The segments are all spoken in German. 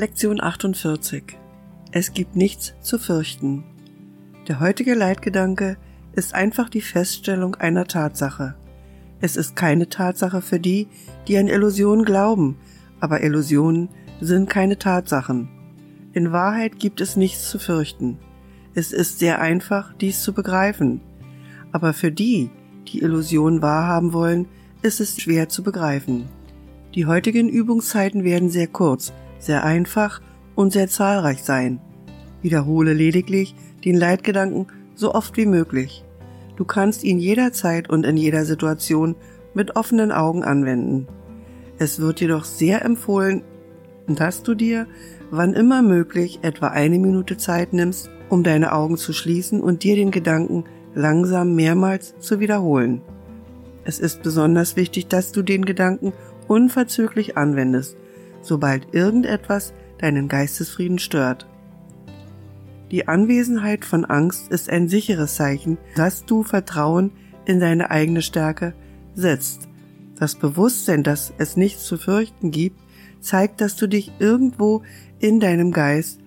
Lektion 48. Es gibt nichts zu fürchten. Der heutige Leitgedanke ist einfach die Feststellung einer Tatsache. Es ist keine Tatsache für die, die an Illusionen glauben, aber Illusionen sind keine Tatsachen. In Wahrheit gibt es nichts zu fürchten. Es ist sehr einfach, dies zu begreifen. Aber für die, die Illusionen wahrhaben wollen, ist es schwer zu begreifen. Die heutigen Übungszeiten werden sehr kurz, sehr einfach und sehr zahlreich sein. Wiederhole lediglich den Leitgedanken so oft wie möglich. Du kannst ihn jederzeit und in jeder Situation mit offenen Augen anwenden. Es wird jedoch sehr empfohlen, dass du dir, wann immer möglich, etwa eine Minute Zeit nimmst, um deine Augen zu schließen und dir den Gedanken langsam mehrmals zu wiederholen. Es ist besonders wichtig, dass du den Gedanken unverzüglich anwendest, sobald irgendetwas deinen Geistesfrieden stört. Die Anwesenheit von Angst ist ein sicheres Zeichen, dass du Vertrauen in deine eigene Stärke setzt. Das Bewusstsein, dass es nichts zu fürchten gibt, zeigt, dass du dich irgendwo in deinem Geist,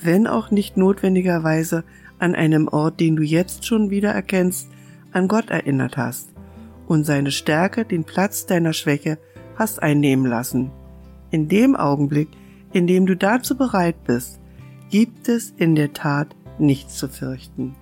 wenn auch nicht notwendigerweise an einem Ort, den du jetzt schon wieder erkennst, an Gott erinnert hast und seine Stärke den Platz deiner Schwäche hast einnehmen lassen. In dem Augenblick, in dem du dazu bereit bist, gibt es in der Tat nichts zu fürchten.